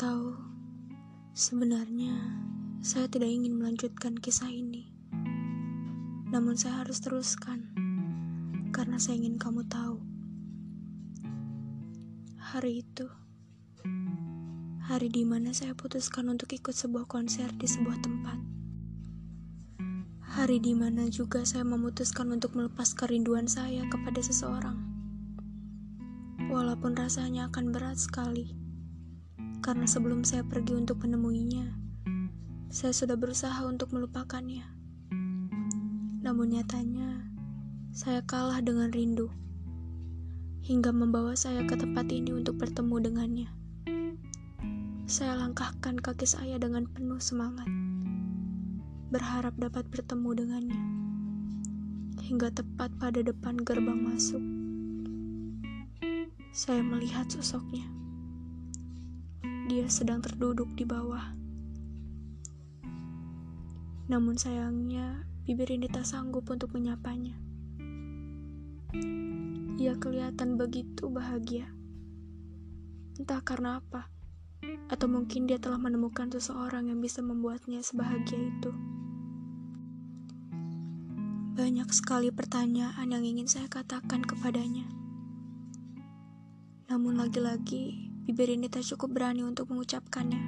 tahu, sebenarnya saya tidak ingin melanjutkan kisah ini. Namun saya harus teruskan, karena saya ingin kamu tahu. Hari itu, hari di mana saya putuskan untuk ikut sebuah konser di sebuah tempat. Hari di mana juga saya memutuskan untuk melepas kerinduan saya kepada seseorang. Walaupun rasanya akan berat sekali karena sebelum saya pergi untuk menemuinya, saya sudah berusaha untuk melupakannya. Namun nyatanya, saya kalah dengan rindu hingga membawa saya ke tempat ini untuk bertemu dengannya. Saya langkahkan kaki saya dengan penuh semangat, berharap dapat bertemu dengannya hingga tepat pada depan gerbang masuk. Saya melihat sosoknya dia sedang terduduk di bawah. Namun sayangnya, bibir ini tak sanggup untuk menyapanya. Ia kelihatan begitu bahagia. Entah karena apa, atau mungkin dia telah menemukan seseorang yang bisa membuatnya sebahagia itu. Banyak sekali pertanyaan yang ingin saya katakan kepadanya. Namun lagi-lagi, Bibir ini tak cukup berani untuk mengucapkannya.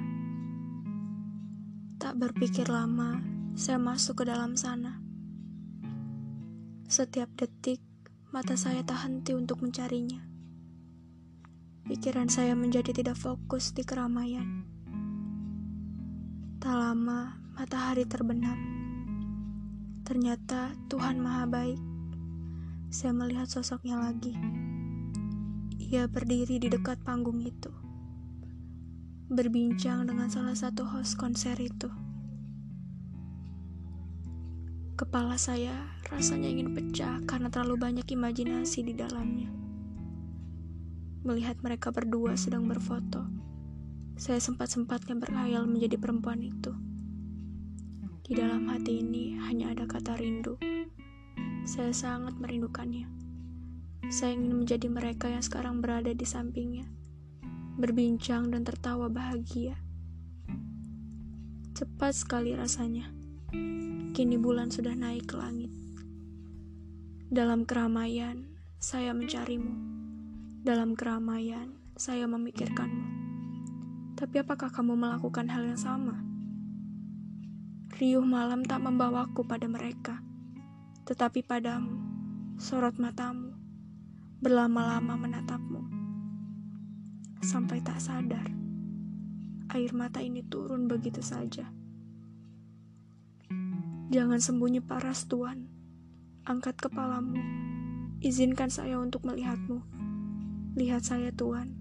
Tak berpikir lama, saya masuk ke dalam sana. Setiap detik, mata saya tak henti untuk mencarinya. Pikiran saya menjadi tidak fokus di keramaian. Tak lama, matahari terbenam. Ternyata Tuhan Maha Baik. Saya melihat sosoknya lagi. Ia berdiri di dekat panggung itu, berbincang dengan salah satu host konser itu. Kepala saya rasanya ingin pecah karena terlalu banyak imajinasi di dalamnya. Melihat mereka berdua sedang berfoto, saya sempat-sempatnya berkhayal menjadi perempuan itu. Di dalam hati ini hanya ada kata rindu. Saya sangat merindukannya. Saya ingin menjadi mereka yang sekarang berada di sampingnya, berbincang dan tertawa bahagia. Cepat sekali rasanya. Kini bulan sudah naik ke langit. Dalam keramaian, saya mencarimu. Dalam keramaian, saya memikirkanmu. Tapi apakah kamu melakukan hal yang sama? Riuh malam tak membawaku pada mereka, tetapi padamu, sorot matamu, berlama-lama menatapmu. Sampai tak sadar, air mata ini turun begitu saja. Jangan sembunyi paras Tuhan. Angkat kepalamu. Izinkan saya untuk melihatmu. Lihat saya Tuhan.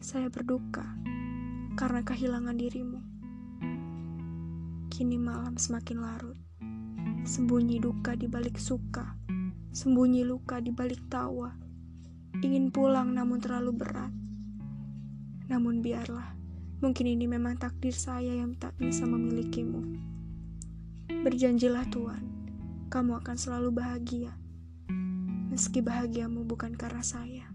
Saya berduka karena kehilangan dirimu. Kini malam semakin larut. Sembunyi duka di balik suka. Sembunyi luka di balik tawa ingin pulang namun terlalu berat. Namun biarlah, mungkin ini memang takdir saya yang tak bisa memilikimu. Berjanjilah Tuhan, kamu akan selalu bahagia, meski bahagiamu bukan karena saya.